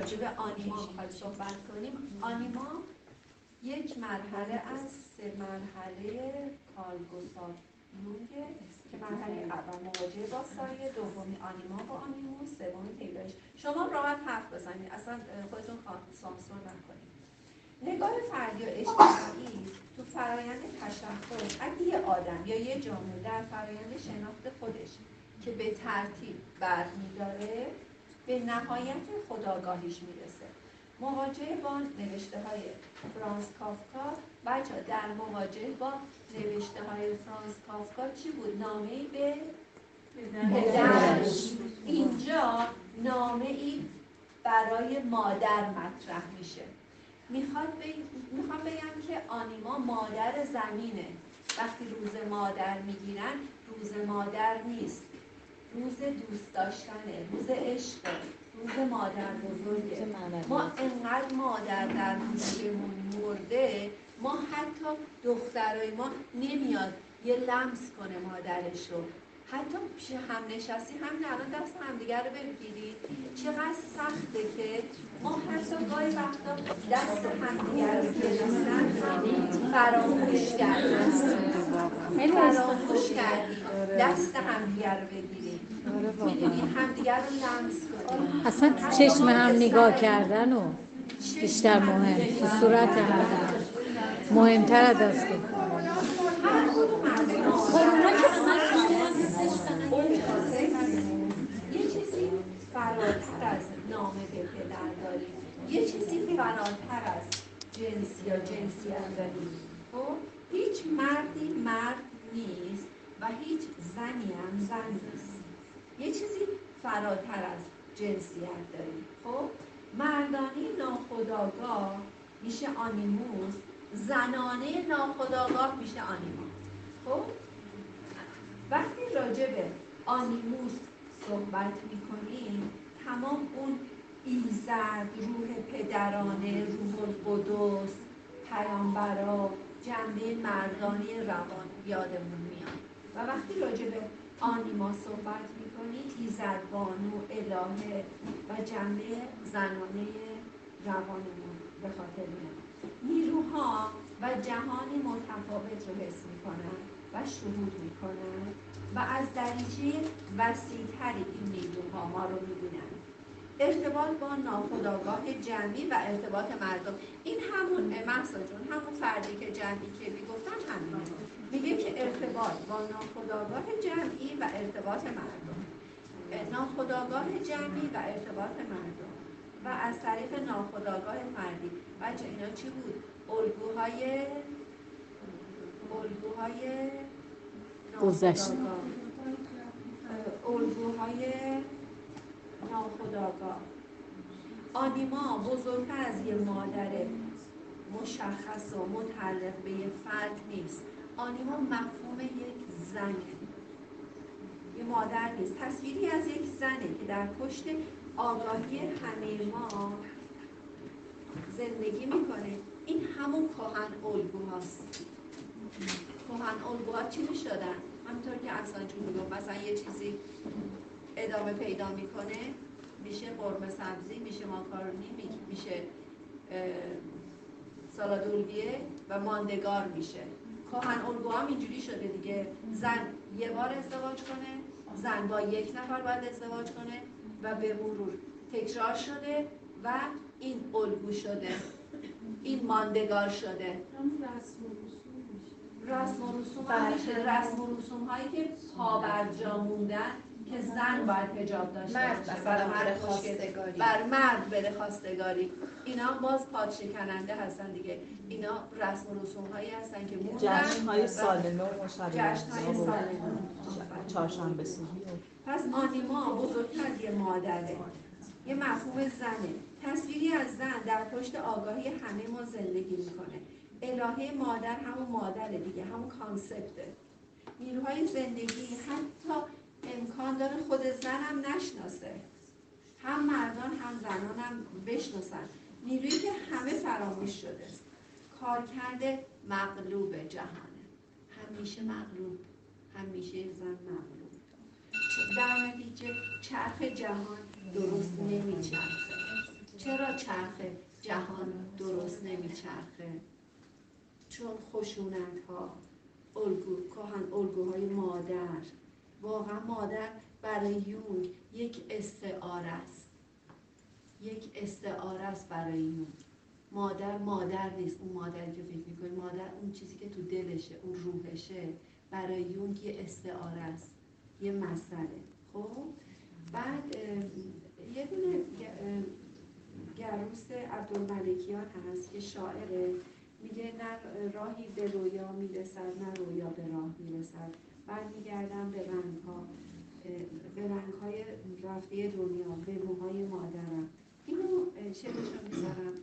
راجع به آنیما صحبت کنیم. آنیما یک مرحله از سه مرحله کارگزار یونگه که مرحله اول مواجهه با سایه دومی آنیما با آنیموس سومی پیدایش. شما راحت حرف بزنید. اصلا خودتون سانسور نکنید نگاه فردی و اجتماعی تو فرایند تشخص اگه یه آدم یا یه جامعه در فرایند شناخت خودش که به ترتیب برمیداره به نهایت خداگاهیش می‌رسه. مواجهه با نوشته های فرانس کافکا بچه در مواجهه با نوشته های فرانس کافکا چی بود؟ نامه ای به پدرش اینجا نامه ای برای مادر مطرح میشه. می‌خواد می‌خوام بگم که آنیما مادر زمینه. وقتی روز مادر می‌گیرن روز مادر نیست. روز دوست داشتنه روز عشق روز مادر بزرگه. ما انقدر مادر در روزمون مرده ما حتی دخترای ما نمیاد یه لمس کنه مادرش رو حتی پیش هم نشستی هم الان دست همدیگر رو بگیرید چقدر سخته که ما حتی گاهی وقتا دست همدیگر رو گرفتن فراموش کردیم. فراموش کردیم. دست همدیگر رو بگیریم. اصلا چشم هم نگاه کردن و بیشتر مهم. تو صورت هم. مهمتر از است چیزی فراتر از داریم یه چیزی از جنسی یا خب؟ هیچ مردی مرد نیست و هیچ زنی هم زن نیست. یه چیزی فراتر از جنسیت داریم. خب مردانی ناخداگاه میشه آنیموس زنانه ناخداگاه میشه آنیما خب وقتی راجع به آنیموس صحبت می‌کنیم تمام اون ایزد روح پدرانه روح القدس پیامبرا جنبه مردانی روان یادمون میاد. و وقتی راجع به آنیما صحبت می‌کنیم ایزد بانو الهه و جنبه زنانه روانمون به خاطر میاد. نیروها و جهانی متفاوت رو حس می‌کنن و شهود می‌کنن و از دریچه وسیعتری این نیروها ما رو می‌بینن. ارتباط با ناخداگاه جمعی و ارتباط مردم. این همون محسا همون فردی که جمعی که می‌گفتن همین میگه که ارتباط با ناخداگاه جمعی و ارتباط مردم. ناخداگاه جمعی و ارتباط مردم. و از طریق ناخداگاه فردی. بچه اینا چی بود؟ الگوهای الگوهای گذشته الگوهای ناخداگاه آنیما بزرگتر از یه مادر مشخص و متعلق به یه فرد نیست. آنیما مفهوم یک زنه. یه مادر نیست. تصویری از یک زنه که در پشت آگاهی همه ما زندگی می‌کنه. این همون کهن الگوهاست. کهن الگوها چی می‌شدن؟ همینطور که اصلا جون میگم مثلا یه چیزی ادامه پیدا می‌کنه میشه قرمه سبزی میشه ماکارونی میشه سالادولویه و ماندگار میشه. کهن الگوها هم اینجوری شده دیگه. زن یه بار ازدواج کنه زن با یک نفر باید ازدواج کنه و به مرور تکرار شده و این الگو شده. این ماندگار شده. رسم و رسوم رسم و رسوم هایی که موندن که زن باید هجاب داشته مرد بر مرد خواستگاری. بر مرد بره خواستگاری. اینا باز پاد شکننده هستن دیگه. اینا رسم و رسوم هایی هستن که موندن. جشن های سال نو جشن های سال نو. چهارشنبه سوری پس آنیما بزرگتر یه مادره. یه مفهوم زنه. تصویری از زن در پشت آگاهی همه ما زندگی می‌کنه. الهه مادر همون مادره دیگه همون کانسپته. نیروهای زندگی حتی امکان داره خود زن هم نشناسه. هم مردان هم زنان هم بشناسن. نیرویی که همه فراموش شده. کارکرد مغلوب جهانه همیشه مغلوب. همیشه زن مغلوب. در نتیجه چرخ جهان درست نمیچرخه. چرا چرخ جهان درست نمیچرخه؟ چون خشونت ها الگو کهن الگوهای مادر. واقعا مادر برای یونگ یک استعاره است. یک استعاره است برای یونگ مادر مادر نیست. اون مادری که فکر می‌کنی مادر اون چیزی که تو دلشه اون روحشه برای یونگ یه استعاره است. یه مسئله. خب؟ بعد یه دونه گروس عبدالملکیان هست که شاعره. میگه نه راهی به رویا می‌رسد نه می‌رسد بعد میگردم به رنگ ها به رنگ های رفته دنیا به موهای مادرم. اینو شعرش رو می‌ذارم.